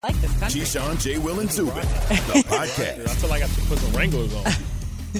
I like this country. Keyshawn, J. Will, and Zubin, the podcast. I feel like I should put some Wranglers on.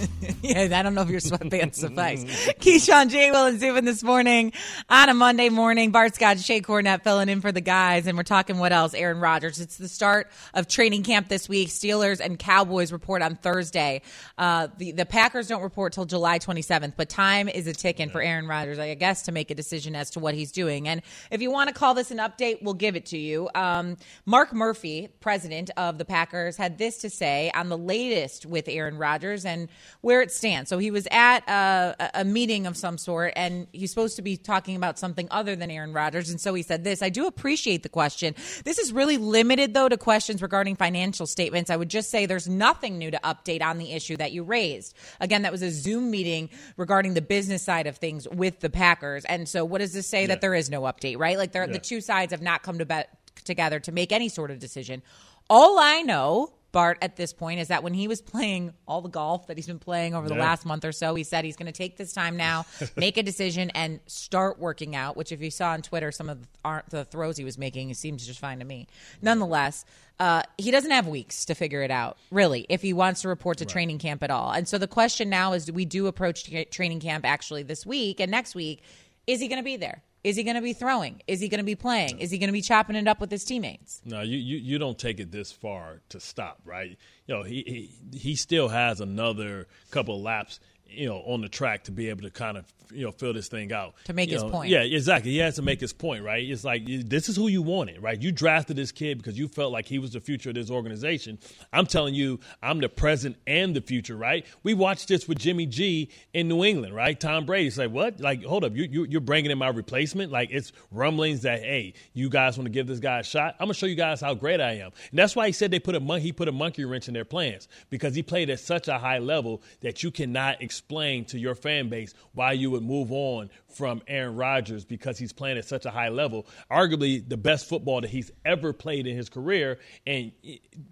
yeah, I don't know if your sweatpants suffice. Keyshawn, J. Will, and Zubin this morning on a Monday morning. Bart Scott, Shae Cornette filling in for the guys, and we're talking what else? Aaron Rodgers. It's the start of training camp this week. Steelers and Cowboys report on Thursday. Uh, the the Packers don't report till July 27th, but time is a ticking for Aaron Rodgers, I guess, to make a decision as to what he's doing. And if you want to call this an update, we'll give it to you. Um, Mark Murphy, president of the Packers, had this to say on the latest with Aaron Rodgers and where it stands. So he was at a, a meeting of some sort, and he's supposed to be talking about something other than Aaron Rodgers. And so he said this I do appreciate the question. This is really limited, though, to questions regarding financial statements. I would just say there's nothing new to update on the issue that you raised. Again, that was a Zoom meeting regarding the business side of things with the Packers. And so, what does this say? Yeah. That there is no update, right? Like, yeah. the two sides have not come to be- together to make any sort of decision. All I know Bart at this point is that when he was playing all the golf that he's been playing over the yeah. last month or so, he said he's going to take this time now, make a decision, and start working out. Which, if you saw on Twitter, some of the throws he was making, it seems just fine to me. Nonetheless, uh, he doesn't have weeks to figure it out, really, if he wants to report to right. training camp at all. And so the question now is: Do we do approach training camp actually this week and next week? Is he going to be there? Is he going to be throwing? Is he going to be playing? Is he going to be chopping it up with his teammates? No, you, you, you don't take it this far to stop, right? You know, he, he, he still has another couple laps, you know, on the track to be able to kind of you know fill this thing out to make you his know, point. Yeah, exactly. He has to make his point, right? It's like this is who you wanted, right? You drafted this kid because you felt like he was the future of this organization. I'm telling you, I'm the present and the future, right? We watched this with Jimmy G in New England, right? Tom Brady. It's like what? Like hold up, you, you you're bringing in my replacement? Like it's rumblings that hey, you guys want to give this guy a shot? I'm gonna show you guys how great I am, and that's why he said they put a mon- he put a monkey wrench in their plans because he played at such a high level that you cannot explain to your fan base why you would move on from Aaron Rodgers because he's playing at such a high level, arguably the best football that he's ever played in his career. And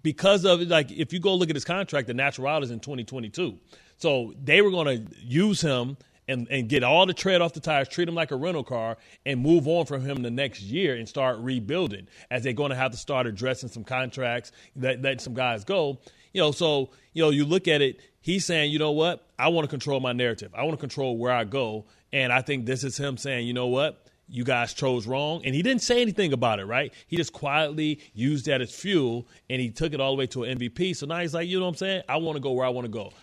because of like, if you go look at his contract, the natural out is in 2022. So they were going to use him and, and get all the tread off the tires, treat him like a rental car, and move on from him the next year and start rebuilding as they're going to have to start addressing some contracts, let, letting some guys go. You know, so, you know, you look at it, he's saying, you know what? I want to control my narrative. I want to control where I go. And I think this is him saying, you know what? You guys chose wrong. And he didn't say anything about it, right? He just quietly used that as fuel and he took it all the way to an MVP. So now he's like, you know what I'm saying? I want to go where I want to go.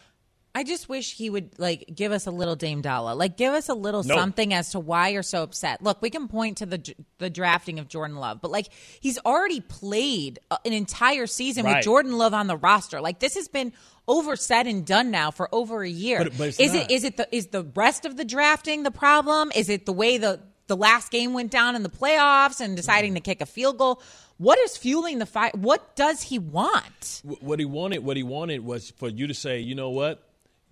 I just wish he would like give us a little Dame Dolla, like give us a little something as to why you're so upset. Look, we can point to the the drafting of Jordan Love, but like he's already played an entire season right. with Jordan Love on the roster. Like this has been over said and done now for over a year. But, but is not. it is it the is the rest of the drafting the problem? Is it the way the the last game went down in the playoffs and deciding mm-hmm. to kick a field goal? What is fueling the fight? What does he want? What he wanted, what he wanted was for you to say, you know what,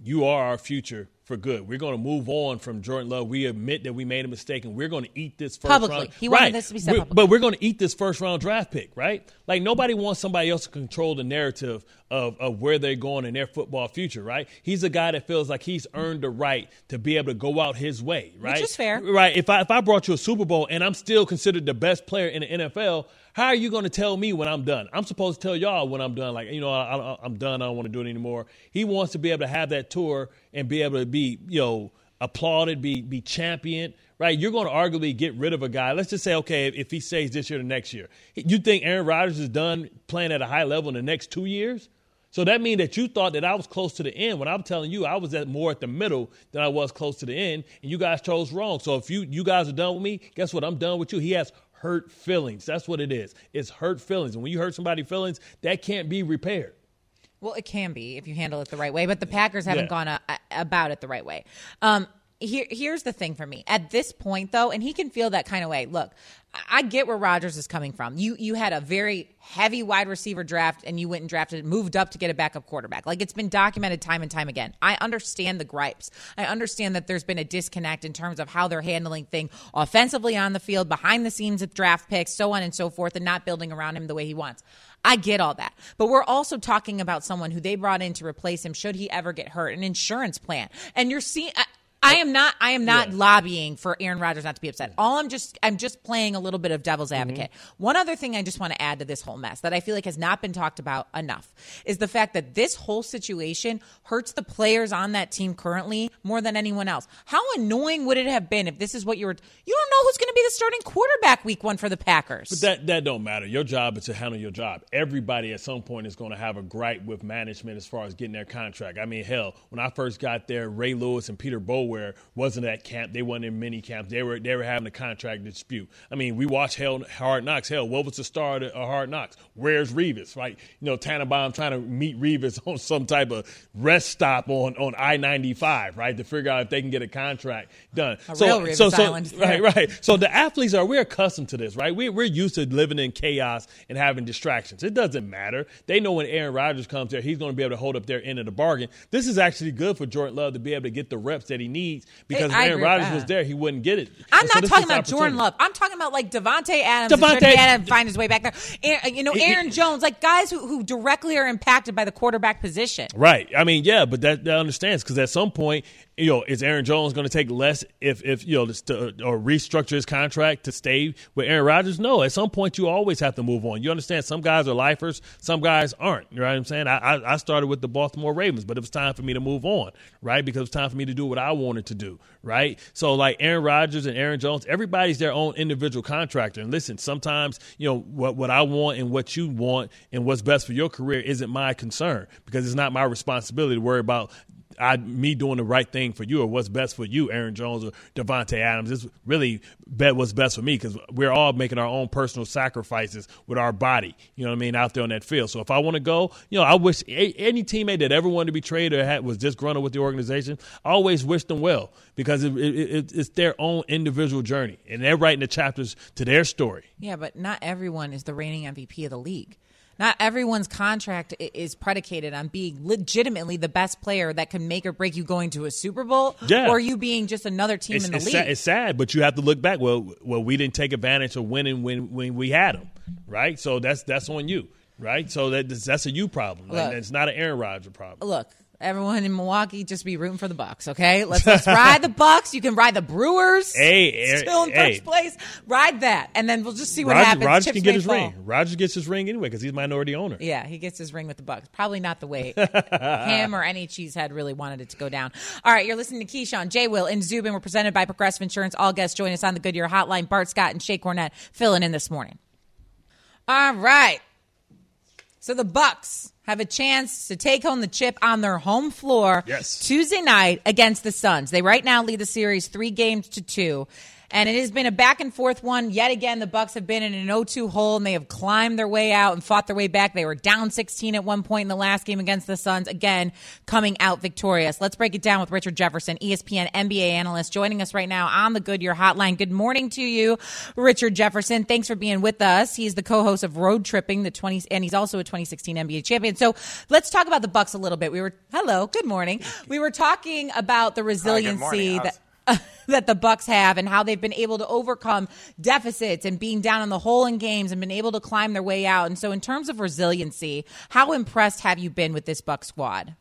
you are our future for good. We're going to move on from Jordan Love. We admit that we made a mistake, and we're going to eat this first publicly. round. He wanted right. this to be said. But we're going to eat this first round draft pick, right? Like nobody wants somebody else to control the narrative of, of where they're going in their football future, right? He's a guy that feels like he's earned the right to be able to go out his way, right? Which is fair, right? If I if I brought you a Super Bowl and I'm still considered the best player in the NFL, how are you going to tell me when I'm done? I'm supposed to tell y'all when I'm done. Like, you know, I, am done. I don't want to do it anymore. He wants to be able to have that tour and be able to be, you know, applauded, be be championed, right? You're going to arguably get rid of a guy. Let's just say, okay, if he stays this year to next year, you think Aaron Rodgers is done playing at a high level in the next two years? So that means that you thought that I was close to the end when I'm telling you I was at more at the middle than I was close to the end, and you guys chose wrong. So if you you guys are done with me, guess what? I'm done with you. He has hurt feelings. That's what it is. It's hurt feelings. And when you hurt somebody's feelings, that can't be repaired. Well, it can be if you handle it the right way, but the Packers haven't yeah. gone a, a, about it the right way. Um, here, here's the thing for me. At this point, though, and he can feel that kind of way. Look, I get where Rodgers is coming from. You you had a very heavy wide receiver draft and you went and drafted moved up to get a backup quarterback. Like it's been documented time and time again. I understand the gripes. I understand that there's been a disconnect in terms of how they're handling thing offensively on the field, behind the scenes with draft picks, so on and so forth, and not building around him the way he wants. I get all that. But we're also talking about someone who they brought in to replace him should he ever get hurt, an insurance plan. And you're seeing I am not. I am not yeah. lobbying for Aaron Rodgers not to be upset. All I'm just. I'm just playing a little bit of devil's mm-hmm. advocate. Mm-hmm. One other thing I just want to add to this whole mess that I feel like has not been talked about enough is the fact that this whole situation hurts the players on that team currently more than anyone else. How annoying would it have been if this is what you were? You don't know who's going to be the starting quarterback week one for the Packers. But that that don't matter. Your job is to handle your job. Everybody at some point is going to have a gripe with management as far as getting their contract. I mean, hell, when I first got there, Ray Lewis and Peter Wasn't at camp. They weren't in mini camp. They were they were having a contract dispute. I mean, we watched Hell Hard Knocks. Hell, what was the star of Hard Knocks? Where's Revis? Right? You know, Tannenbaum trying to meet Revis on some type of rest stop on on I ninety five, right, to figure out if they can get a contract done. A so, real Revis so, so, Island. Right, right. So the athletes are we're accustomed to this, right? We, we're used to living in chaos and having distractions. It doesn't matter. They know when Aaron Rodgers comes there, he's going to be able to hold up their end of the bargain. This is actually good for Jordan Love to be able to get the reps that he needs because hey, Aaron Rodgers was there, he wouldn't get it. I'm not talking about Jordan Love. I'm talking about like Davante Adams. Davante Adams find his way back there. Aaron, uh, you know, Aaron Jones, like guys who, who directly are impacted by the quarterback position. Right. I mean, yeah, but that, that understands because at some point you know, is Aaron Jones going to take less if, if you know, to, or restructure his contract to stay with Aaron Rodgers? No. At some point, you always have to move on. You understand? Some guys are lifers, some guys aren't. You know what I'm saying? I, I, started with the Baltimore Ravens, but it was time for me to move on, right? Because it was time for me to do what I wanted to do, right? So, like Aaron Rodgers and Aaron Jones, everybody's their own individual contractor. And listen, sometimes, you know, what, what I want and what you want and what's best for your career isn't my concern because it's not my responsibility to worry about I me doing the right thing for you or what's best for you, Aaron Jones or Davante Adams. It's really bet what's best for me because we're all making our own personal sacrifices with our body. You know what I mean out there on that field. So if I want to go, you know, I wish any teammate that ever wanted to be traded or had, was disgruntled with the organization, I always wish them well because it, it, it's their own individual journey and they're writing the chapters to their story. Yeah, but not everyone is the reigning MVP of the league. Not everyone's contract is predicated on being legitimately the best player that can make or break you going to a Super Bowl, yeah. or you being just another team it's, in the it's league. Sad, it's sad, but you have to look back. Well, well, we didn't take advantage of winning when when we had them, right? So that's that's on you, right? So that that's a you problem. Look, it's not an Aaron Rodgers problem. Look, everyone in Milwaukee just be rooting for the Bucks. Okay, let's let's ride the Bucks. You can ride the Brewers. Hey, still in hey. first place. Ride that, and then we'll just see what Roger, happens. Rodgers Chips can get his fall. ring. Rodgers gets his ring anyway because he's minority owner. Yeah, he gets his ring with the Bucks. Probably not the way him or any cheesehead really wanted it to go down. All right, you're listening to Keyshawn, J. Will, and Zubin. We're presented by Progressive Insurance. All guests join us on the Goodyear Hotline. Bart Scott and Shae Cornette filling in this morning. All right. So the Bucks have a chance to take home the chip on their home floor yes. Tuesday night against the Suns. They right now lead the series three games to two and it has been a back and forth one. Yet again, the Bucks have been in an 0-2 hole, and they have climbed their way out and fought their way back. They were down 16 at one point in the last game against the Suns. Again, coming out victorious. Let's break it down with Richard Jefferson, ESPN NBA analyst, joining us right now on the Goodyear Hotline. Good morning to you, Richard Jefferson. Thanks for being with us. He's the co-host of Road Tripping, the 20, and he's also a 2016 NBA champion. So let's talk about the Bucks a little bit. We were hello, good morning. We were talking about the resiliency Hi, that that the Bucks have and how they've been able to overcome deficits and being down in the hole in games and been able to climb their way out. And so in terms of resiliency, how impressed have you been with this Buck squad?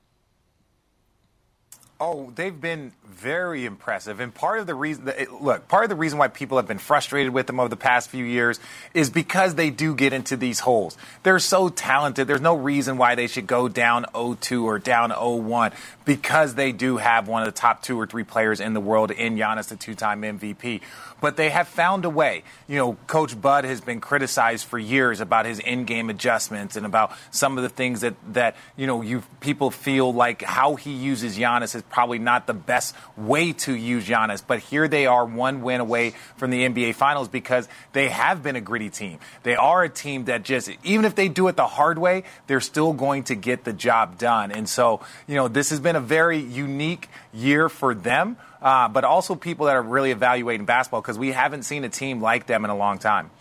Oh, they've been very impressive. And part of the reason, look, part of the reason why people have been frustrated with them over the past few years is because they do get into these holes. They're so talented. There's no reason why they should go down 0-2 or down 0-1 because they do have one of the top two or three players in the world in Giannis, the two-time MVP but they have found a way. You know, Coach Bud has been criticized for years about his in-game adjustments and about some of the things that that you know you people feel like how he uses Giannis is probably not the best way to use Giannis. But here they are, one win away from the NBA Finals because they have been a gritty team. They are a team that just even if they do it the hard way, they're still going to get the job done. And so you know, this has been a very unique year for them uh, but also people that are really evaluating basketball because we haven't seen a team like them in a long time.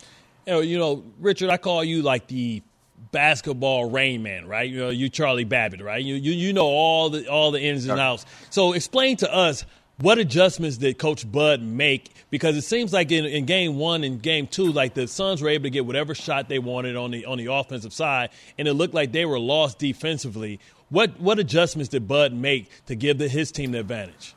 You know, Richard, I call you like the basketball rain man, right? You know, you Charlie Babbitt, right? You you, you know all the all the ins and outs. So explain to us what adjustments did Coach Bud make? Because it seems like in, in, game one and game two, like the Suns were able to get whatever shot they wanted on the on the offensive side, and it looked like they were lost defensively. What what adjustments did Bud make to give the, his team the advantage?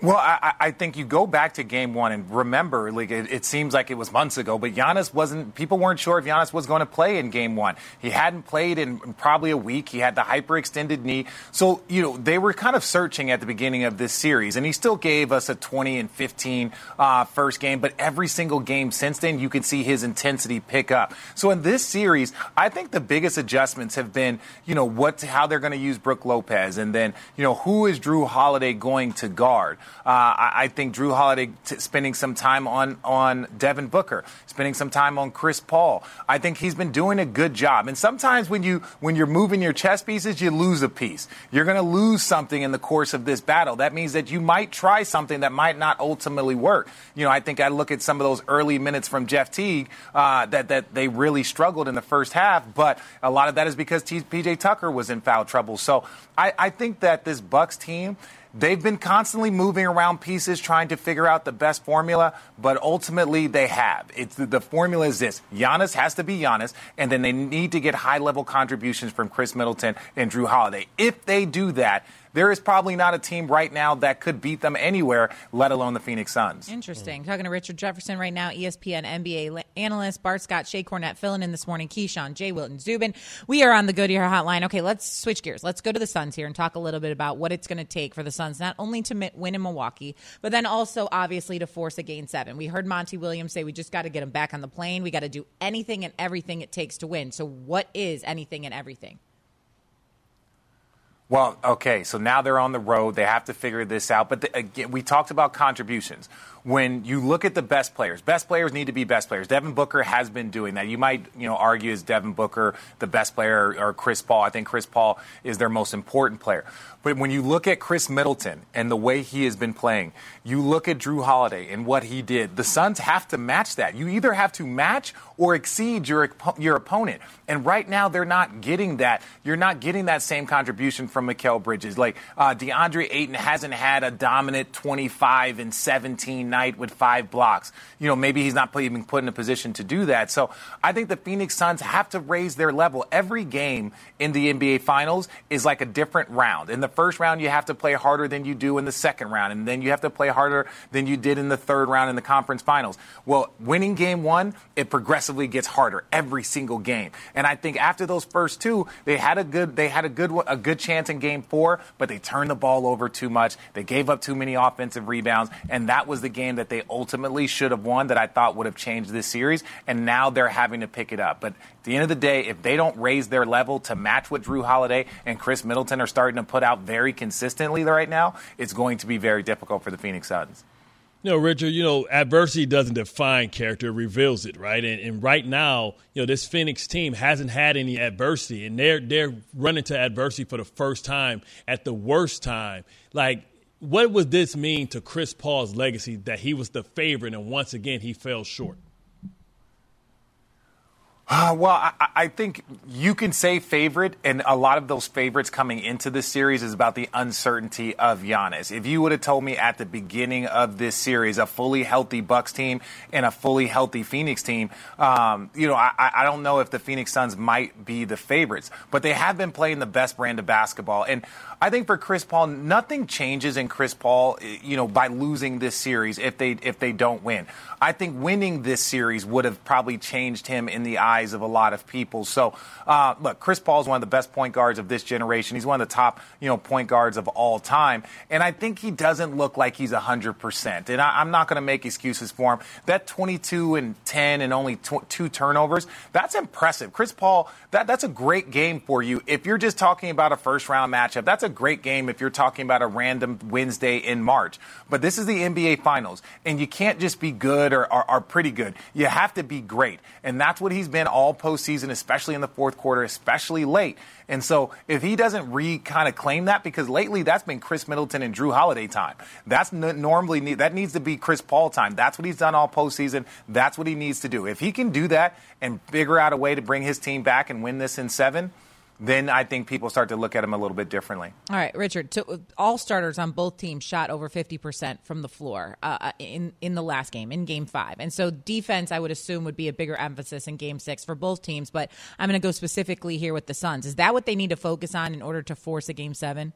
Well, I, I, think you go back to game one and remember, like it, it, seems like it was months ago, but Giannis wasn't. People weren't sure if Giannis was going to play in game one. He hadn't played in probably a week. He had the hyperextended knee, so you know they were kind of searching at the beginning of this series, and he still gave us a 20 and 15 uh, first game. But every single game since then, you can see his intensity pick up. So in this series, I think the biggest adjustments have been, you know, what how they're going to use Brook Lopez, and then you know who is Jrue Holiday going to guard. Uh, I, I, think Jrue Holiday t- spending some time on on Devin Booker, spending some time on Chris Paul. I think he's been doing a good job. And sometimes when you when you're moving your chess pieces, you lose a piece. You're going to lose something in the course of this battle. That means that you might try something that might not ultimately work. You know, I think I look at some of those early minutes from Jeff Teague uh, that that they really struggled in the first half, but a lot of that is because T- PJ Tucker was in foul trouble. So I, I think that this Bucks team They've been constantly moving around pieces trying to figure out the best formula, but ultimately they have. It's the, formula is this: Giannis has to be Giannis, and then they need to get high level contributions from Khris Middleton and Jrue Holiday. If they do that, there is probably not a team right now that could beat them anywhere, let alone the Phoenix Suns. Interesting. Talking to Richard Jefferson right now, ESPN NBA analyst, Bart Scott, Shae Cornette filling in this morning, Keyshawn, Jay Wilton, Zubin. We are on the Goodyear hotline. Okay, let's switch gears. Let's go to the Suns here and talk a little bit about what it's going to take for the Suns not only to win in Milwaukee, but then also obviously to force a game seven. We heard Monty Williams say we just got to get him back on the plane. We got to do anything and everything it takes to win. So, what is anything and everything? Well, okay, so now they're on the road. They have to figure this out. But the, again, we talked about contributions when you look at the best players, best players need to be best players. Devin Booker has been doing that. You might, you know, argue is Devin Booker the best player or Chris Paul? I think Chris Paul is their most important player. But when you look at Khris Middleton and the way he has been playing, you look at Jrue Holiday and what he did. The Suns have to match that. You either have to match or exceed your your opponent. And right now they're not getting that. You're not getting that same contribution from Mikal Bridges. Like uh, DeAndre Ayton hasn't had a dominant 25 and 17 night with five blocks. You know, maybe he's not even put in a position to do that. So I think the Phoenix Suns have to raise their level. Every game in the NBA Finals is like a different round. In the first round, you have to play harder than you do in the second round, and then you have to play harder than you did in the third round in the conference finals. Well, winning game one, it progressively gets harder every single game. And I think after those first two, they had a good they had a good a good chance in game four, but they turned the ball over too much. They gave up too many offensive rebounds, and that was the game that they ultimately should have won that I thought would have changed this series. And now they're having to pick it up. But at the end of the day, if they don't raise their level to match what Jrue Holiday and Khris Middleton are starting to put out very consistently right now, it's going to be very difficult for the Phoenix Suns. You know, Richard, you know, adversity doesn't define character, it reveals it, right? And, and, right now, you know, this Phoenix team hasn't had any adversity, and they're they're running to adversity for the first time at the worst time. Like, what would this mean to Chris Paul's legacy that he was the favorite and once again he fell short? Uh, well, I, I, think you can say favorite, and a lot of those favorites coming into this series is about the uncertainty of Giannis. If you would have told me at the beginning of this series, a fully healthy Bucks team and a fully healthy Phoenix team, um, you know, I, I, don't know if the Phoenix Suns might be the favorites, but they have been playing the best brand of basketball. And I think for Chris Paul, nothing changes in Chris Paul, you know, by losing this series if they if they don't win. I think winning this series would have probably changed him in the eyes of a lot of people. So, uh, look, Chris Paul is one of the best point guards of this generation. He's one of the top, you know, point guards of all time, and I think he doesn't look like he's hundred percent. And I, am not going to make excuses for him. That 22 and 10 and only tw- two turnovers, that's impressive. Chris Paul, that that's a great game for you. If you're just talking about a first round matchup, that's a great game. If you're talking about a random Wednesday in March, but this is the NBA Finals, and you can't just be good good or are, pretty good. You have to be great. And that's what he's been all postseason, especially in the fourth quarter, especially late. And so if he doesn't re kind of claim that, because lately that's been Khris Middleton and Jrue Holiday time. That's n- normally, that needs to be Chris Paul time. That's what he's done all postseason. That's what he needs to do. If he can do that and figure out a way to bring his team back and win this in seven, then I think people start to look at him a little bit differently. All right, Richard. To, all starters on both teams shot over fifty percent from the floor uh, uh, in in the last game, in Game Five, and so defense, I would assume, would be a bigger emphasis in Game Six for both teams. But I'm going to go specifically here with the Suns. Is that what they need to focus on in order to force a Game Seven?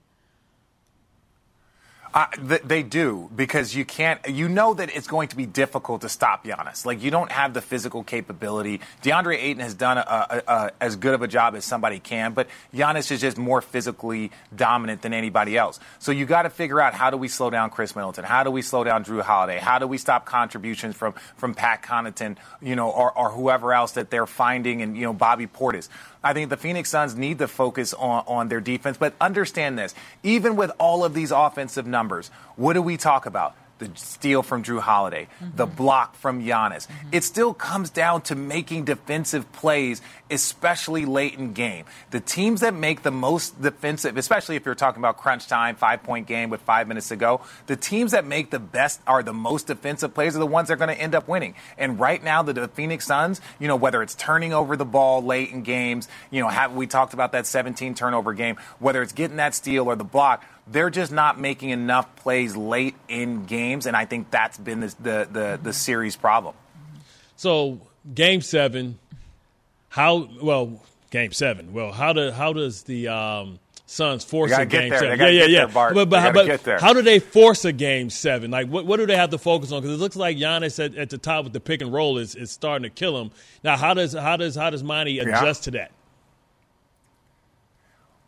Uh, th- they do because you can't. You know that it's going to be difficult to stop Giannis. Like you don't have the physical capability. DeAndre Ayton has done a, a, a, as good of a job as somebody can, but Giannis is just more physically dominant than anybody else. So you got to figure out how do we slow down Khris Middleton? How do we slow down Jrue Holiday? How do we stop contributions from from Pat Connaughton, you know, or, or whoever else that they're finding, and you know Bobby Portis. I think the Phoenix Suns need to focus on, on their defense, but understand this: even with all of these offensive numbers, what do we talk about? the steal from Jrue Holiday, mm-hmm. the block from Giannis. Mm-hmm. It still comes down to making defensive plays, especially late in game. The teams that make the most defensive, especially if you're talking about crunch time, five point game with five minutes to go, the teams that make the best are the most defensive plays are the ones that are going to end up winning. And right now, the, the Phoenix Suns, you know, whether it's turning over the ball late in games, you know, have, we talked about that 17 turnover game, whether it's getting that steal or the block, they're just not making enough plays late in games, and I think that's been the the the, the series problem. So, game seven, how well? Game seven. Well, how do how does the um, Suns force a game there. seven? Yeah, yeah, yeah. There, but but, but how do they force a game seven? Like, what, what do they have to focus on? Because it looks like Giannis at, at, the top with the pick and roll is, is starting to kill him. Now, how does how does how does Monty adjust yeah. to that?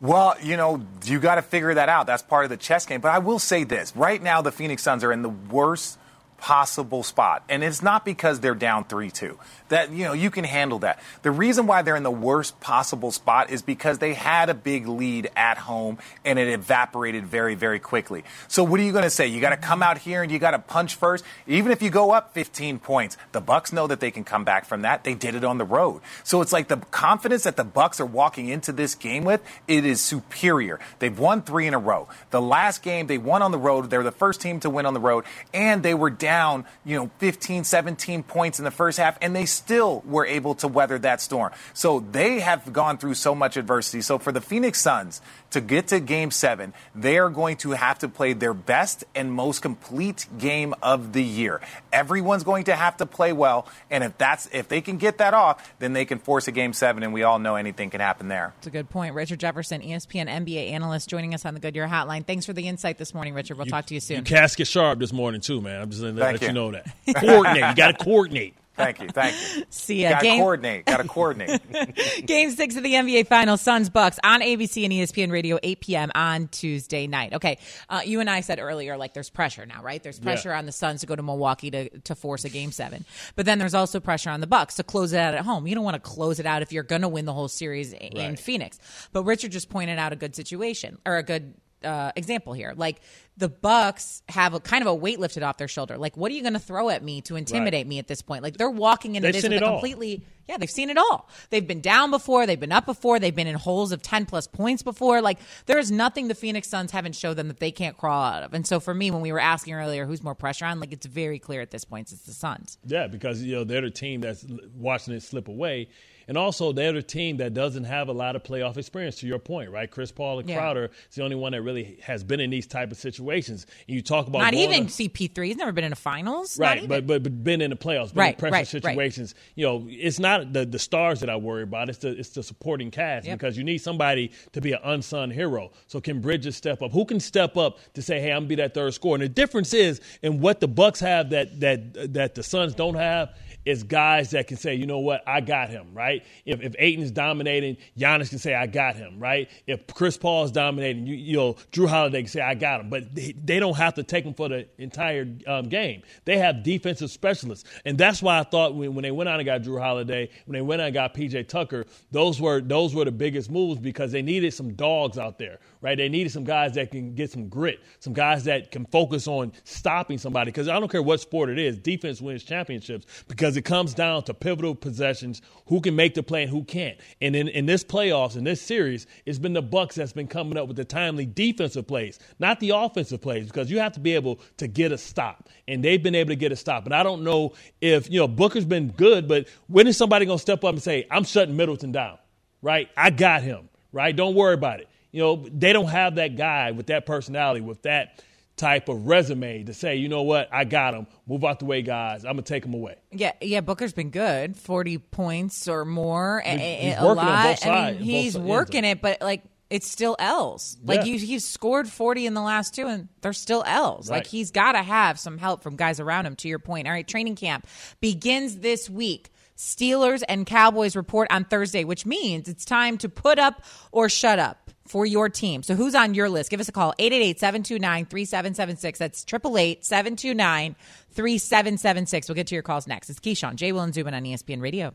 Well, you know, you got to figure that out. That's part of the chess game. But I will say this right now, the Phoenix Suns are in the worst possible spot. And it's not because they're down 3 2. That, you know, you can handle that. The reason why they're in the worst possible spot is because they had a big lead at home and it evaporated very, very quickly. So what are you going to say? You got to come out here and you got to punch first? Even if you go up 15 points, the Bucks know that they can come back from that. They did it on the road. So it's like the confidence that the Bucks are walking into this game with, it is superior. They've won three in a row. The last game they won on the road, they're the first team to win on the road, and they were down down, you know, 15, 17 points in the first half, and they still were able to weather that storm. So they have gone through so much adversity. So for the Phoenix Suns to get to game seven, they are going to have to play their best and most complete game of the year. Everyone's going to have to play well, and if that's if they can get that off, then they can force a game seven, and we all know anything can happen there. It's a good point. Richard Jefferson, ESPN NBA analyst, joining us on the Goodyear Hotline. Thanks for the insight this morning, Richard. We'll you, talk to you soon. You casket sharp this morning too, man. I'm just letting you. you know that. coordinate. You got to coordinate. Thank you. Thank you. See ya. Got to coordinate. Got to coordinate. Game six of the NBA Finals, Suns Bucks on ABC and ESPN Radio, 8 p.m. on Tuesday night. Okay, uh, you and I said earlier, like there's pressure now, right? There's pressure yeah. on the Suns to go to Milwaukee to to force a Game Seven, but then there's also pressure on the Bucks to close it out at home. You don't want to close it out if you're going to win the whole series in right. Phoenix. But Richard just pointed out a good situation or a good uh, example here. Like the Bucks have a kind of a weight lifted off their shoulder. Like, what are you going to throw at me to intimidate right. me at this point? Like they're walking into they've this with a completely all. yeah, they've seen it all. They've been down before, they've been up before, they've been in holes of ten plus points before. Like there is nothing the Phoenix Suns haven't showed them that they can't crawl out of. And so for me, when we were asking earlier who's more pressure on, like it's very clear at this point it's the Suns. Yeah, because you know they're the team that's watching it slip away. And also, they're a team that doesn't have a lot of playoff experience. To your point, right? Chris Paul and yeah. Crowder is the only one that really has been in these type of situations. And you talk about not even CP3. He's never been in the finals, right? But, but but been in the playoffs, been right, in pressure right, situations. Right. You know, it's not the the stars that I worry about. It's the it's the supporting cast yep. because you need somebody to be an unsung hero. So can Bridges step up? Who can step up to say, "Hey, I'm gonna be that third scorer"? And the difference is in what the Bucks have that that that the Suns don't have is guys that can say, you know what, I got him, right? If, if Ayton's dominating, Giannis can say, I got him, right? If Chris Paul is dominating, you, you know, Jrue Holiday can say, I got him. But they, they don't have to take him for the entire um, game. They have defensive specialists. And that's why I thought when, when they went out and got Jrue Holiday, when they went out and got PJ Tucker, those were, those were the biggest moves because they needed some dogs out there, right? They needed some guys that can get some grit, some guys that can focus on stopping somebody. Because I don't care what sport it is, defense wins championships because it comes down to pivotal possessions, who can make the play and who can't. And in, in this playoffs, in this series, it's been the Bucks that's been coming up with the timely defensive plays, not the offensive plays, because you have to be able to get a stop. And they've been able to get a stop. And I don't know if, you know, Booker's been good, but when is somebody going to step up and say, I'm shutting Middleton down, right? I got him, right? Don't worry about it. You know, they don't have that guy with that personality, with that – type of resume to say, you know what, I got him. Move out the way, guys. I'm gonna take him away. Yeah, yeah. Booker's been good, forty points or more, he's, a, he's a working lot. On both sides, I mean, he's working it, but like it's still L's. Like Yeah. you, he's scored 40 in the last two, and they're still L's. Like he's got to have some help from guys around him. To your point, all right, training camp begins this week. Steelers and Cowboys report on Thursday, which means it's time to put up or shut up for your team. So who's on your list? Give us a call 888-729-3776. That's 888-729-3776. We'll get to your calls next. It's Keyshawn, J. Will and Zubin on ESPN Radio.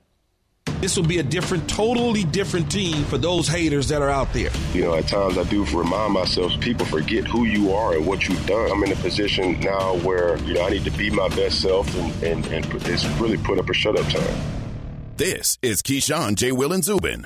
This will be a different, totally different team for those haters that are out there. You know, at times I do remind myself people forget who you are and what you've done. I'm in a position now where, you know, I need to be my best self and, and, and it's really put up a shut up time. This is Keyshawn, J. Will, and Zubin.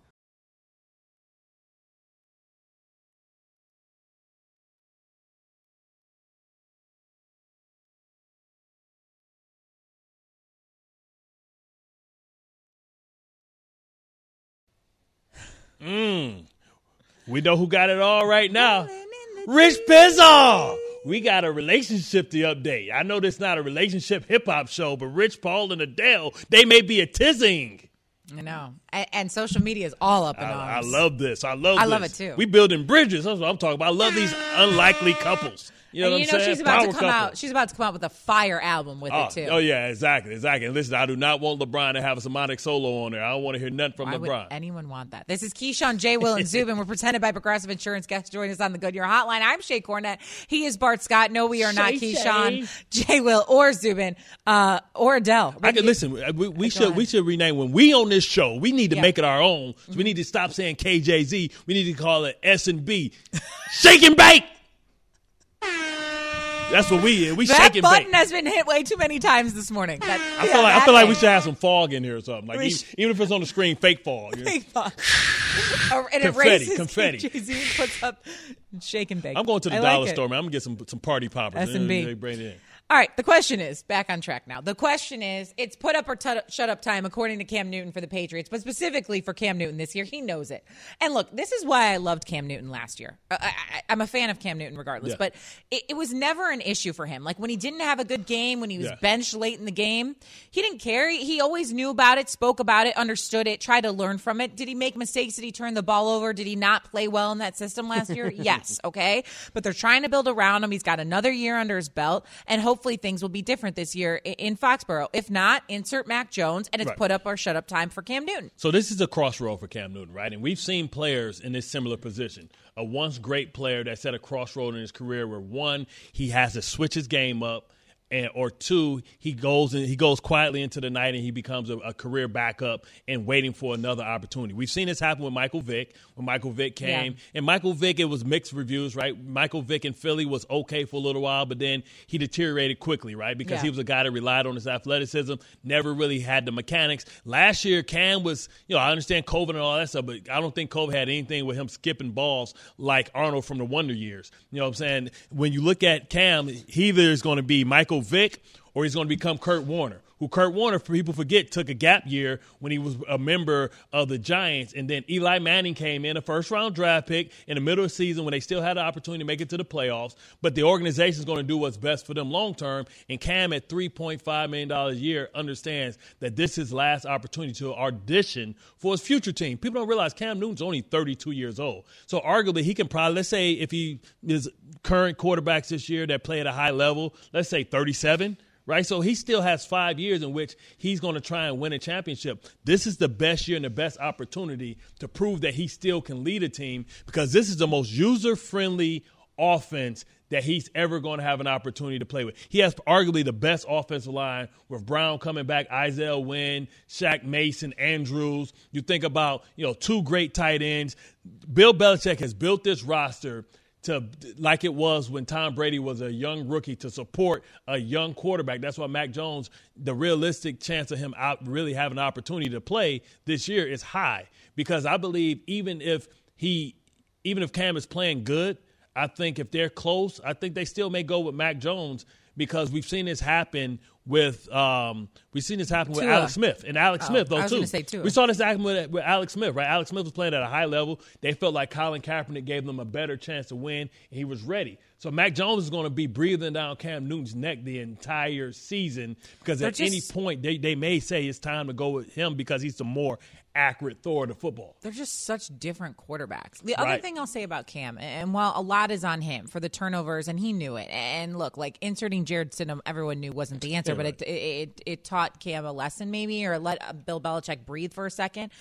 We know who got it all right now. Rich Pizzo. We got a relationship to update. I know this not a relationship hip hop show, but Rich Paul and Adele, they may be a tizzing. I know. And, and social media is all up in I, I love this. I love I this. love it, too. We building bridges. That's what I'm talking about. I love these unlikely couples. You know and what you I'm know saying? she's about Power to come couple. out. She's about to come out with a fire album with Oh, it too. oh yeah, exactly, exactly. And listen, I do not want LeBron to have a semantic solo on there. I don't want to hear nothing from Why LeBron. would anyone want that? This is Keyshawn, J. Will, and Zubin. We're presented by Progressive Insurance. Guest join us on the Good Goodyear Hotline. I'm Shae Cornette. He is Bart Scott. No, we are not Shae, Keyshawn, J. Will, or Zubin, uh, or Adele. I can listen. We, we should we should rename when we on this show. We need to Yeah. make it our own. So we need to stop saying KJZ. We need to call it S and B. Shake and bake. That's what we is. we That shake and button bake. has been hit way too many times this morning. That, I feel like I feel like we should. have some fog in here or something. Like even, sh- even if it's on the screen, fake fog. you know? Big fuck. And Confetti, confetti. Jay-Z puts up shake and bake. I'm going to the I dollar like store, man. I'm gonna get some some party poppers. S&B. They bring it in. All right, the question is back on track now. The question is it's put up or tut shut up time according to Cam Newton for the Patriots, but specifically for Cam Newton this year. He knows it. And look, this is why I loved Cam Newton last year. Uh, I, I, I'm a fan of Cam Newton regardless, Yeah. but it, it was never an issue for him. Like when he didn't have a good game, when he was Yeah. benched late in the game, he didn't care. He, he always knew about it, spoke about it, understood it, tried to learn from it. Did he make mistakes? Did he turn the ball over? Did he not play well in that system last year? yes, okay. But they're trying to build around him. He's got another year under his belt, and hopefully things will be different this year in Foxborough. If not, insert Mac Jones, and it's Right. put up or shut up time for Cam Newton. So this is a crossroad for Cam Newton, right? And we've seen players in this similar position. A once great player that's at a crossroad in his career where one, he has to switch his game up. And, or two, he goes and he goes quietly into the night and he becomes a, a career backup and waiting for another opportunity. We've seen this happen with Michael Vick when Michael Vick came, Yeah. and Michael Vick it was mixed reviews, right? Michael Vick in Philly was okay for a little while, but then he deteriorated quickly, right? Because Yeah. he was a guy that relied on his athleticism, never really had the mechanics. Last year, Cam was, you know, I understand COVID and all that stuff, but I don't think COVID had anything with him skipping balls like Arnold from the Wonder Years. You know what I'm saying? When you look at Cam, he either is going to be Michael Vick or he's going to become Kurt Warner. Who Kurt Warner, people forget, took a gap year when he was a member of the Giants. And then Eli Manning came in, a first round draft pick in the middle of the season when they still had the opportunity to make it to the playoffs. But the organization is going to do what's best for them long term. And Cam at $3.5 million a year understands that this is his last opportunity to audition for his future team. People don't realize Cam Newton's only 32 years old. So arguably, he can probably, let's say, if he is current quarterbacks this year that play at a high level, let's say 37 right? So he still has five years in which he's going to try and win a championship. This is the best year and the best opportunity to prove that he still can lead a team because this is the most user friendly offense that he's ever going to have an opportunity to play with. He has arguably the best offensive line with Brown coming back, Isaiah Wynn, Shaq Mason, Andrews. You think about, you know, two great tight ends. Bill Belichick has built this roster to like it was when Tom Brady was a young rookie to support a young quarterback. That's why Mac Jones, the realistic chance of him out really having an opportunity to play this year is high because I believe even if he even if Cam is playing good, I think if they're close, I think they still may go with Mac Jones because we've seen this happen with um, we've seen this happen with Tua. Alex Smith and Alex Oh, Smith though too. We saw this happen with, with Alex Smith, right? Alex Smith was playing at a high level. They felt like Colin Kaepernick gave them a better chance to win, and he was ready. So Mac Jones is going to be breathing down Cam Newton's neck the entire season because They're at any point they, they may say it's time to go with him because he's the more accurate thrower the football. They're just such different quarterbacks. The other Right. thing I'll say about Cam, and while a lot is on him for the turnovers, and he knew it. And look, like inserting Jarrett Stidham, everyone knew wasn't the answer, Yeah, but right. it, it it taught Cam a lesson maybe, or let uh, Bill Belichick breathe for a second,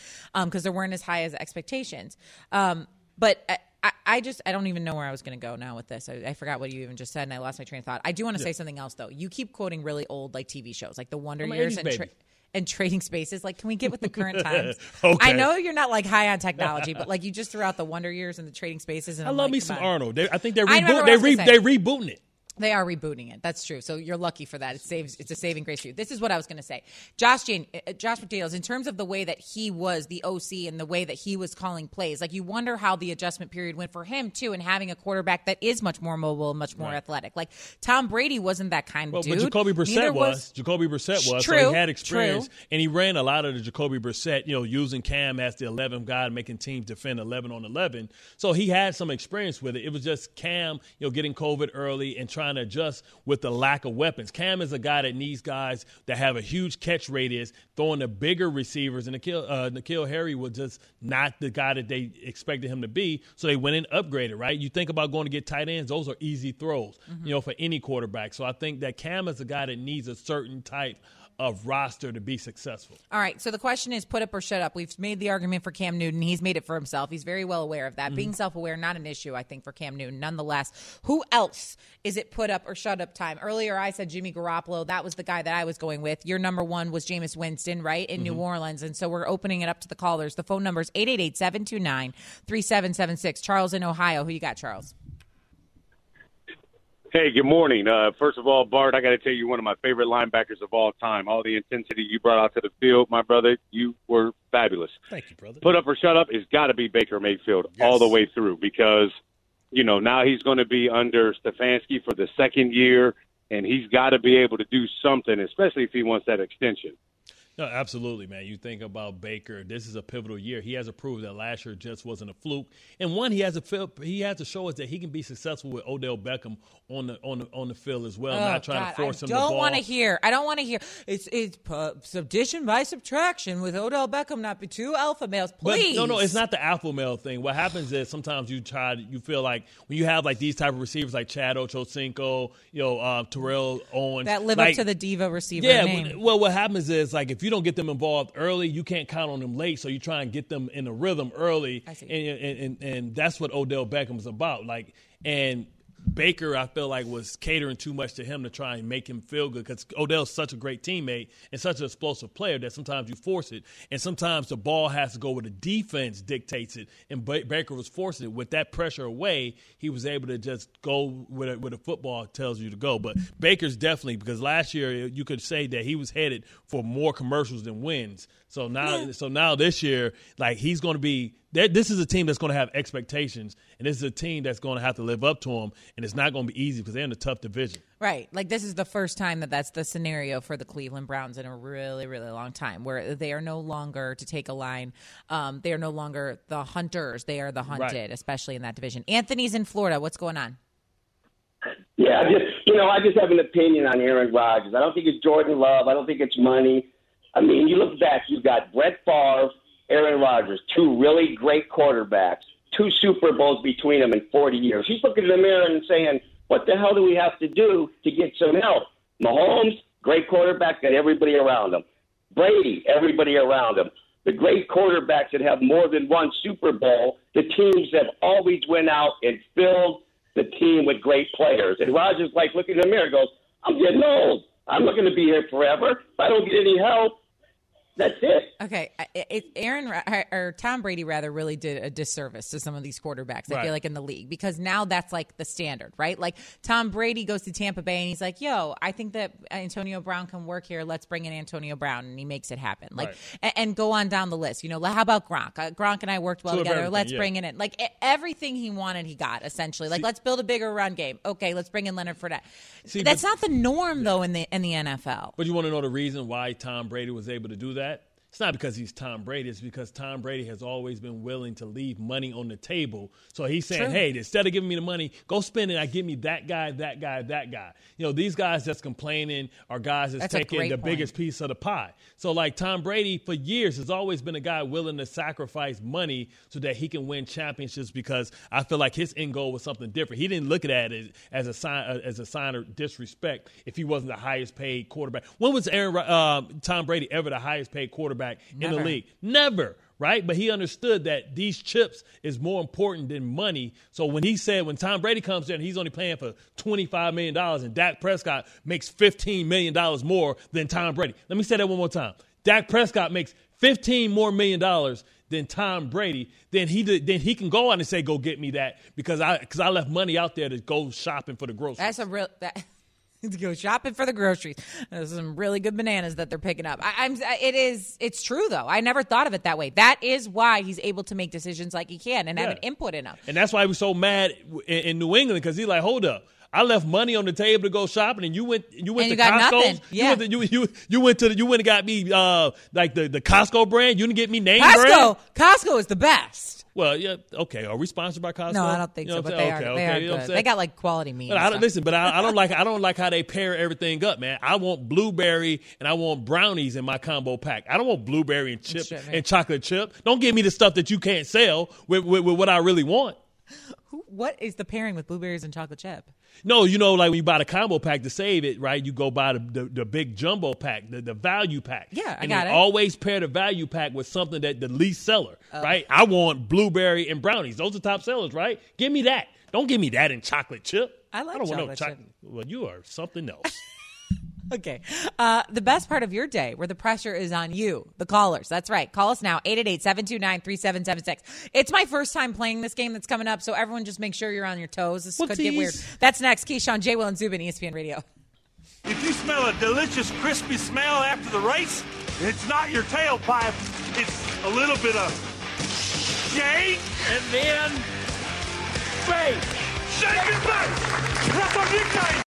because there weren't as high as expectations. Um, but. I, I, I just I don't even know where I was going to go now with this. I, I forgot what you even just said, and I lost my train of thought. I do want to say something else though. You keep quoting really old like TV shows, like The Wonder I'm Years 80s and. Tra- and trading spaces. Like, can we get with the current times? Okay. I know you're not like high on technology, but like you just threw out the Wonder Years and the trading spaces. And I I'm love like, me some on. Arnold. They, I think they're reboot, they re, they say. rebooting it. They are rebooting it. That's true. So you're lucky for that. It saves. It's a saving grace for you. This is what I was going to say. Josh Jane, uh, Josh McDaniels, in terms of the way that he was the OC and the way that he was calling plays, like you wonder how the adjustment period went for him too, and having a quarterback that is much more mobile much more Right. athletic. Like Tom Brady wasn't that kind Well, of dude. but Jacoby Neither Brissett was. Jacoby Brissett was. so True, he had experience, true. and he ran a lot of the Jacoby Brissett, you know, using Cam as the 11th guy, making teams defend 11 on 11. So he had some experience with it. It was just Cam, you know, getting COVID early and trying to adjust with the lack of weapons. Cam is a guy that needs guys that have a huge catch radius, throwing the bigger receivers, and N'Keal, uh, N'Keal Harry was just not the guy that they expected him to be. So they went and upgraded, right? You think about going to get tight ends; those are easy throws, you know, for any quarterback. So I think that Cam is a guy that needs a certain type of roster to be successful. All right. So the question is put up or shut up. We've made the argument for Cam Newton. He's made it for himself. He's very well aware of that. Mm-hmm. Being self aware, not an issue, I think, for Cam Newton. Nonetheless, who else is it put up or shut up time? Earlier, I said Jimmy Garoppolo. That was the guy that I was going with. Your number one was Jameis Winston, right, in New mm-hmm. Orleans. And so we're opening it up to the callers. The phone number is 888 729 3776. Charles in Ohio. Who you got, Charles? Hey, good morning. Uh, first of all, Bart, I got to tell you, one of my favorite linebackers of all time. All the intensity you brought out to the field, my brother, you were fabulous. Thank you, brother. Put up or shut up, it's got to be Baker Mayfield all the way through because, you know, now he's going to be under Stefanski for the second year, and he's got to be able to do something, especially if he wants that extension. No, absolutely, man. You think about Baker. This is a pivotal year. He has to prove that last year just wasn't a fluke. And one, he has to feel, he has to show us that he can be successful with Odell Beckham on the on the on the field as well, not trying Oh, God, to force I him don't want to hear. I don't want to hear. It's it's uh, subdition by subtraction with Odell Beckham not be two alpha males. Please. But no, no, it's not the alpha male thing. What happens is sometimes you try, to you feel like when you have like these type of receivers like Chad Ochocinco, you know, uh, Terrell Owens, that live like, up to the diva receiver Yeah, name. well, what happens is like if you don't get them involved early, you can't count on them late. So you try and get them in a rhythm early, I see. And, and and and that's what Odell Beckham is about. Like and. Baker, I feel like, was catering too much to him to try and make him feel good because Odell's such a great teammate and such an explosive player that sometimes you force it, and sometimes the ball has to go where the defense dictates it. And ba- Baker was forcing it with that pressure away. He was able to just go where, where the football tells you to go. But Baker's definitely because last year you could say that he was headed for more commercials than wins. So now, so now this year, like he's going to be this is a team that's going to have expectations, and this is a team that's going to have to live up to them, and it's not going to be easy because they're in a tough division. Right. Like this is the first time that that's the scenario for the Cleveland Browns in a really, really long time, where they are no longer to take a line. Um, they are no longer the hunters; they are the hunted, right. especially in that division. Anthony's in Florida. What's going on? Yeah, I just you know, I just have an opinion on Aaron Rodgers. I don't think it's Jordan Love. I don't think it's money. I mean, you look back, you've got Brett Favre, Aaron Rodgers, two really great quarterbacks, two Super Bowls between them in 40 years. He's looking in the mirror and saying, what the hell do we have to do to get some help? Mahomes, great quarterback, got everybody around him. Brady, everybody around him. The great quarterbacks that have more than one Super Bowl, the teams have always went out and filled the team with great players. And Rodgers, like, looking in the mirror, goes, I'm getting old. I'm not going to be here forever. If I don't get any help, that's it. Okay, it, Aaron or Tom Brady rather really did a disservice to some of these quarterbacks. I right. feel like in the league because now that's like the standard, right? Like Tom Brady goes to Tampa Bay and he's like, "Yo, I think that Antonio Brown can work here. Let's bring in Antonio Brown," and he makes it happen. Like, right. and, and, go on down the list. You know, how about Gronk? Uh, Gronk and I worked well together. Let's yeah. bring in it. Like everything he wanted, he got essentially. Like, See, let's build a bigger run game. Okay, let's bring in Leonard Fournette. See, that's but, not the norm yeah. though in the in the NFL. But you want to know the reason why Tom Brady was able to do that? It's not because he's Tom Brady. It's because Tom Brady has always been willing to leave money on the table. So he's saying, True. hey, instead of giving me the money, go spend it. I give me that guy, that guy, that guy. You know, these guys that's complaining are guys that's, that's taking the point. biggest piece of the pie. So, like Tom Brady, for years, has always been a guy willing to sacrifice money so that he can win championships because I feel like his end goal was something different. He didn't look at it as a sign, as a sign of disrespect if he wasn't the highest paid quarterback. When was Aaron, uh, Tom Brady ever the highest paid quarterback? Quarterback Never. in the league. Never, right? But he understood that these chips is more important than money. So when he said when Tom Brady comes in, he's only playing for $25 million and Dak Prescott makes $15 million more than Tom Brady. Let me say that one more time. Dak Prescott makes 15 more million dollars than Tom Brady, then he did, then he can go out and say, "Go get me that," because I because I left money out there to go shopping for the groceries. That's a real that to go shopping for the groceries. There's some really good bananas that they're picking up. I, am It is. It's true though. I never thought of it that way. That is why he's able to make decisions like he can and yeah. have an input in them. And that's why he was so mad in, in New England because he's like, hold up. I left money on the table to go shopping, and you went. You went and to Costco. Yeah. You went, to, you, you, you went to the, you went and got me uh like the, the Costco brand. You didn't get me name Costco. brand. Costco is the best. Well, yeah, okay. Are we sponsored by Costco? No, I don't think you know so. But they okay, are. Okay, they are you know good. They got like quality meat. But I don't listen. But I, I, don't like. I don't like how they pair everything up, man. I want blueberry and I want brownies in my combo pack. I don't want blueberry and chip and chocolate chip. Don't give me the stuff that you can't sell with, with, with what I really want. What is the pairing with blueberries and chocolate chip? No, you know, like when you buy the combo pack to save it, right? You go buy the, the, the big jumbo pack, the, the value pack. Yeah, I and got it. Always pair the value pack with something that the least seller, oh. right? I want blueberry and brownies. Those are top sellers, right? Give me that. Don't give me that in chocolate chip. I like I don't chocolate want no chocolate. Chip. Well, you are something else. Okay. Uh, the best part of your day where the pressure is on you, the callers. That's right. Call us now, 888-729-3776. It's my first time playing this game that's coming up, so everyone just make sure you're on your toes. This could get weird. That's next. Keyshawn, J. Will, and Zubin, ESPN Radio. If you smell a delicious, crispy smell after the race, it's not your tailpipe. It's a little bit of shake and then bake. Shake and bake. That's our nickname.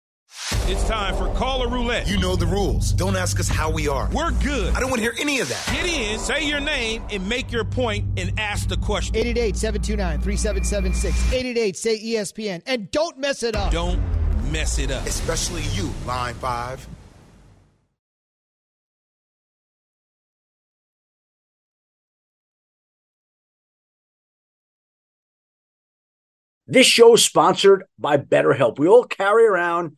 It's time for Call a Roulette. You know the rules. Don't ask us how we are. We're good. I don't want to hear any of that. Get in, say your name, and make your point and ask the question. 888 729 3776. 888 say ESPN. And don't mess it up. Don't mess it up. Especially you, Line 5. This show is sponsored by BetterHelp. We all carry around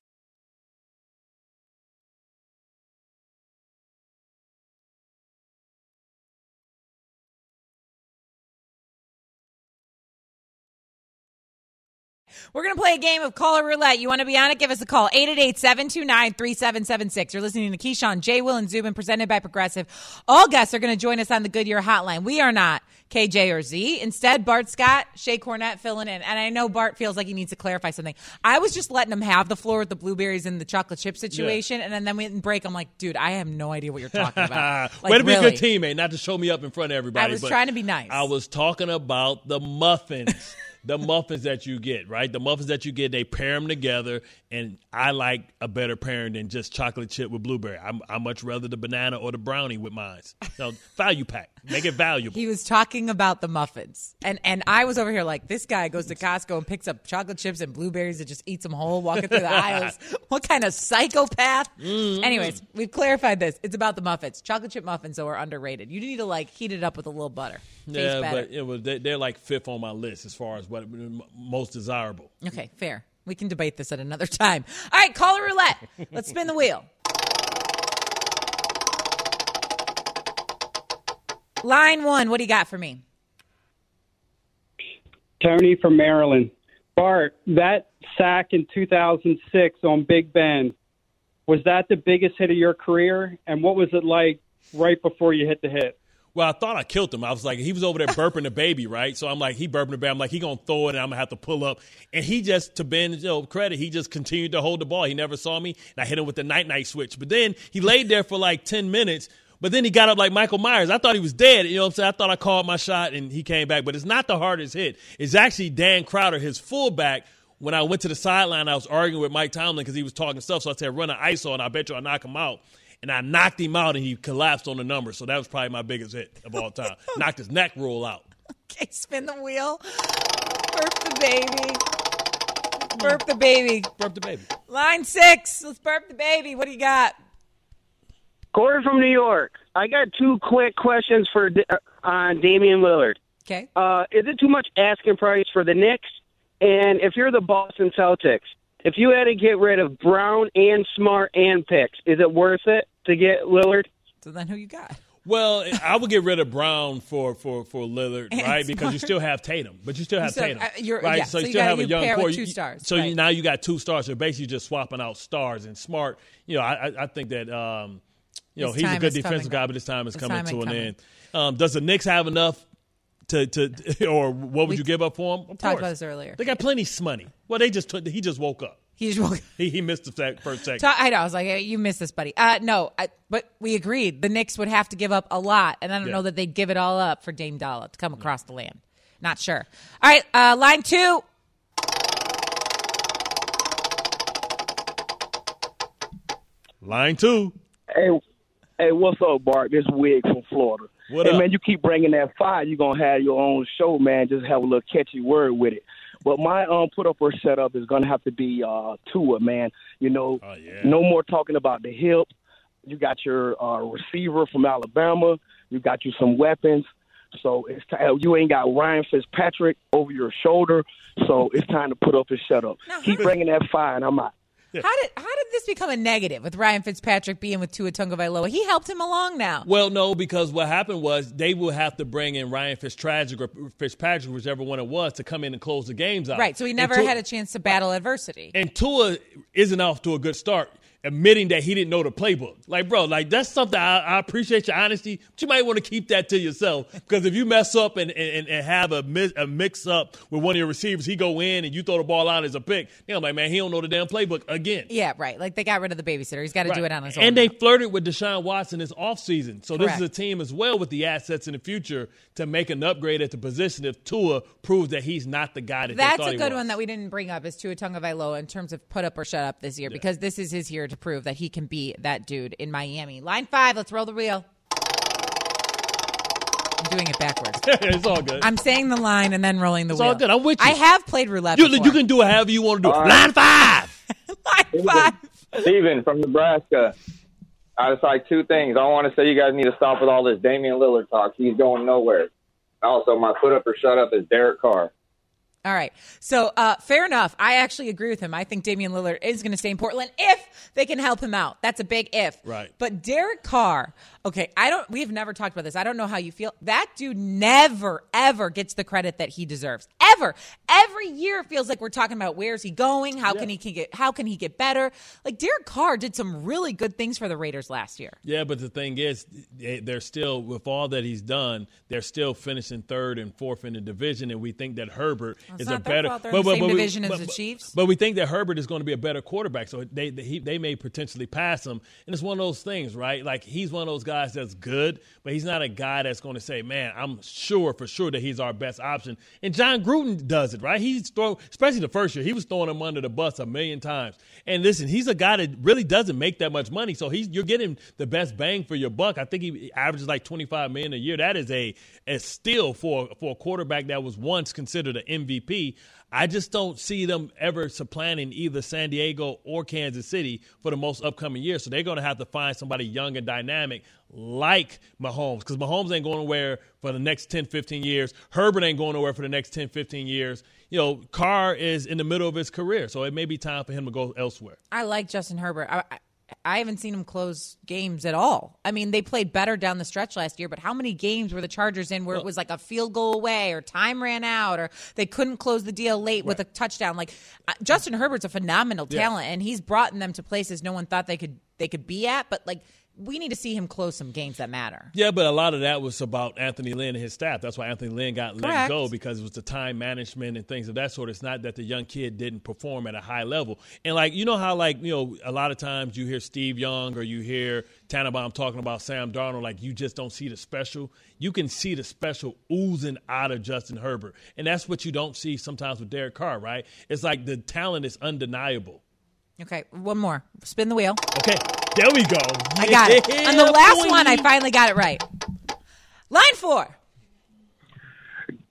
We're going to play a game of caller roulette. You want to be on it? Give us a call. 888-729-3776. You're listening to Keyshawn, Jay, Will, and Zubin presented by Progressive. All guests are going to join us on the Goodyear hotline. We are not KJ or Z. Instead, Bart Scott, Shae Cornette filling in. And I know Bart feels like he needs to clarify something. I was just letting him have the floor with the blueberries and the chocolate chip situation. Yeah. And then we didn't break. I'm like, dude, I have no idea what you're talking about. Like, Way to be really. a good teammate, not to show me up in front of everybody. I was trying to be nice. I was talking about the muffins. the muffins that you get, right? The muffins that you get, they pair them together, and I like a better pairing than just chocolate chip with blueberry. I'm, I much rather the banana or the brownie with mine. So value pack, make it valuable. He was talking about the muffins, and and I was over here like this guy goes to Costco and picks up chocolate chips and blueberries and just eats them whole, walking through the aisles. What kind of psychopath? Mm-hmm. Anyways, we've clarified this. It's about the muffins. Chocolate chip muffins though are underrated. You need to like heat it up with a little butter. Tastes yeah, better. but it was, they, are like fifth on my list as far as what most desirable. Okay, fair. We can debate this at another time. All right, call a roulette. Let's spin the wheel. Line one, what do you got for me? Tony from Maryland. Bart, that sack in 2006 on Big Ben, was that the biggest hit of your career? And what was it like right before you hit the hit? Well, I thought I killed him. I was like, he was over there burping the baby, right? So I'm like, he burping the baby. I'm like, he gonna throw it, and I'm gonna have to pull up. And he just, to Ben's you know, credit, he just continued to hold the ball. He never saw me, and I hit him with the night night switch. But then he laid there for like ten minutes. But then he got up like Michael Myers. I thought he was dead. You know what I'm saying? I thought I called my shot, and he came back. But it's not the hardest hit. It's actually Dan Kreider, his fullback. When I went to the sideline, I was arguing with Mike Tomlin because he was talking stuff. So I said, run an ISO, and I bet you I'll knock him out and I knocked him out and he collapsed on the number. So that was probably my biggest hit of all time. knocked his neck roll out. Okay, spin the wheel. Burp the baby. Burp the baby. Burp the baby. Line six. Let's burp the baby. What do you got? Corey from New York. I got two quick questions for uh, on Damian Lillard. Okay. Uh, is it too much asking price for the Knicks? And if you're the Boston Celtics, if you had to get rid of Brown and Smart and picks, is it worth it to get Lillard? So then, who you got? Well, I would get rid of Brown for for for Lillard, and right? Smart. Because you still have Tatum, but you still have you Tatum, uh, right? Yeah, so, you so still have a young core. Two stars, so right. you, now you got two stars. So basically, just swapping out stars and Smart. You know, I I think that um, you know his he's a good defensive coming. guy, but his time is his coming time to an coming. end. Um, does the Knicks have enough? To, to or what would We you give up for him? Of talked course. about this earlier. They got plenty of money. Well, they just took, he just woke up. He just woke. He, he missed the sec- first second. Ta- I know. I was like, hey, you missed this, buddy. Uh, no, I, but we agreed. The Knicks would have to give up a lot, and I don't Yeah. know that they'd give it all up for Dame Dollar to come across the land. Not sure. All right, uh, line two. Line two. Hey, hey, what's up, Bart? This Wig from Florida. What hey, up? man, you keep bringing that fire. You're gonna have your own show, man. Just have a little catchy word with it. But my um put up or setup is gonna have to be uh Tua, man. You know, Oh, yeah. no more talking about the hip. You got your uh, receiver from Alabama. You got you some weapons. So it's t- you ain't got Ryan Fitzpatrick over your shoulder. So it's time to put up and shut up. Keep bringing that fire, and I'm out. How did how did this become a negative with Ryan Fitzpatrick being with Tua Tagovailoa? He helped him along now. Well, no, because what happened was they will have to bring in Ryan Fitzpatrick or Fitzpatrick, whichever one it was, to come in and close the games out. Right, so he never Tua- had a chance to battle adversity. And Tua isn't off to a good start. Admitting that he didn't know the playbook. Like, bro, like that's something I, I appreciate your honesty, but you might want to keep that to yourself because if you mess up and, and, and have a, mis, a mix up with one of your receivers, he go in and you throw the ball out as a pick. You know, like, man, he don't know the damn playbook again. Yeah, right. Like they got rid of the babysitter. He's got to right. do it on his own. And they flirted with Deshaun Watson this offseason. So Correct. this is a team as well with the assets in the future to make an upgrade at the position if Tua proves that he's not the guy that That's a good one that we didn't bring up is Tua Tagovailoa in terms of put up or shut up this year yeah. because this is his year to prove that he can be that dude in Miami. Line five, let's roll the wheel. I'm doing it backwards. it's all good. I'm saying the line and then rolling the it's wheel. all good. I'm with you. I have played roulette. You, before. you can do it however you want to do it. Line five. line five. Steven from Nebraska. I just like two things. I want to say you guys need to stop with all this Damian Lillard talk. He's going nowhere. Also, my put up or shut up is Derek Carr. All right. So, uh, fair enough. I actually agree with him. I think Damian Lillard is going to stay in Portland if they can help him out. That's a big if. Right. But Derek Carr, okay, I don't, we've never talked about this. I don't know how you feel. That dude never, ever gets the credit that he deserves. Ever. Every year feels like we're talking about where's he going? How yeah. can he can get, how can he get better? Like Derek Carr did some really good things for the Raiders last year. Yeah, but the thing is, they're still, with all that he's done, they're still finishing third and fourth in the division. And we think that Herbert is a better but, but, but, division we, as the Chiefs. But we think that Herbert is going to be a better quarterback, so they they, he, they may potentially pass him. And it's one of those things, right? Like he's one of those guys that's good, but he's not a guy that's going to say, "Man, I'm sure for sure that he's our best option." And Jon Gruden does it, right? He's throw, especially the first year, he was throwing him under the bus a million times. And listen, he's a guy that really doesn't make that much money, so he's you're getting the best bang for your buck. I think he averages like 25 million a year. That is a a steal for for a quarterback that was once considered an MVP. I just don't see them ever supplanting either San Diego or Kansas City for the most upcoming years. So they're going to have to find somebody young and dynamic like Mahomes because Mahomes ain't going nowhere for the next 10, 15 years. Herbert ain't going nowhere for the next 10, 15 years. You know, Carr is in the middle of his career, so it may be time for him to go elsewhere. I like Justin Herbert. I, I haven't seen them close games at all. I mean, they played better down the stretch last year, but how many games were the Chargers in where it was like a field goal away or time ran out or they couldn't close the deal late right. with a touchdown? Like uh, Justin Herbert's a phenomenal talent yeah. and he's brought them to places no one thought they could they could be at, but like we need to see him close some games that matter. Yeah, but a lot of that was about Anthony Lynn and his staff. That's why Anthony Lynn got Correct. let go because it was the time management and things of that sort. It's not that the young kid didn't perform at a high level. And like you know how like you know a lot of times you hear Steve Young or you hear Tannenbaum talking about Sam Darnold like you just don't see the special. You can see the special oozing out of Justin Herbert, and that's what you don't see sometimes with Derek Carr. Right? It's like the talent is undeniable. Okay, one more. Spin the wheel. Okay, there we go. I got it. On the last one, I finally got it right. Line four.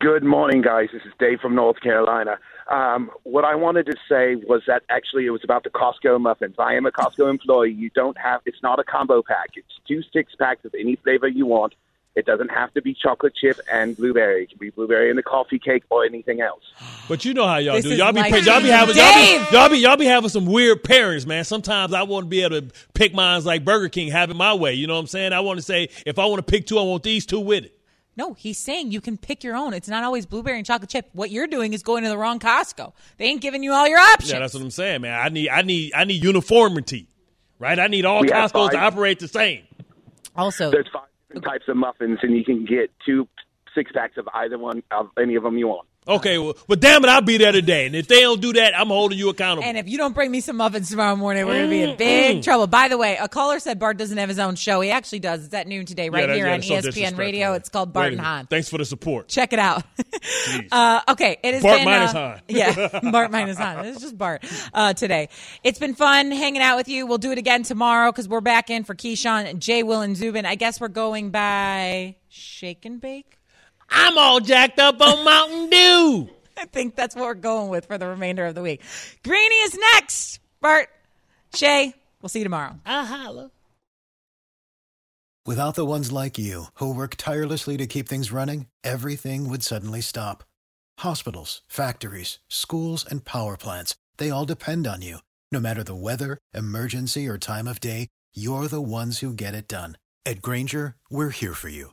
Good morning, guys. This is Dave from North Carolina. Um, what I wanted to say was that actually it was about the Costco muffins. I am a Costco employee. You don't have, it's not a combo pack. It's two six packs of any flavor you want. It doesn't have to be chocolate chip and blueberry. It can be blueberry in the coffee cake or anything else. But you know how y'all this do. Y'all be, like y'all be having y'all be, y'all be y'all be having some weird pairings, man. Sometimes I want to be able to pick mines like Burger King, have it my way. You know what I'm saying? I want to say if I want to pick two, I want these two with it. No, he's saying you can pick your own. It's not always blueberry and chocolate chip. What you're doing is going to the wrong Costco. They ain't giving you all your options. Yeah, that's what I'm saying, man. I need I need I need uniformity, right? I need all Costco's to operate the same. Also, there's five types of muffins, and you can get two six packs of either one of any of them you want. Okay, well, but damn it, I'll be there today. And if they don't do that, I'm holding you accountable. And if you don't bring me some muffins tomorrow morning, we're going to be in big mm. trouble. By the way, a caller said Bart doesn't have his own show. He actually does. It's at noon today, right yeah, here yeah, on so ESPN Radio. It's called Bart and Hahn. Thanks for the support. Check it out. uh, okay, it is Bart been, minus uh, Hahn. yeah, Bart minus Hahn. It's just Bart uh, today. It's been fun hanging out with you. We'll do it again tomorrow because we're back in for Keyshawn, Jay, Will, and Zubin. I guess we're going by Shake and Bake. I'm all jacked up on Mountain Dew. I think that's what we're going with for the remainder of the week. Greeny is next. Bart, Shae, we'll see you tomorrow. I'll holla. Without the ones like you, who work tirelessly to keep things running, everything would suddenly stop. Hospitals, factories, schools, and power plants, they all depend on you. No matter the weather, emergency, or time of day, you're the ones who get it done. At Grainger, we're here for you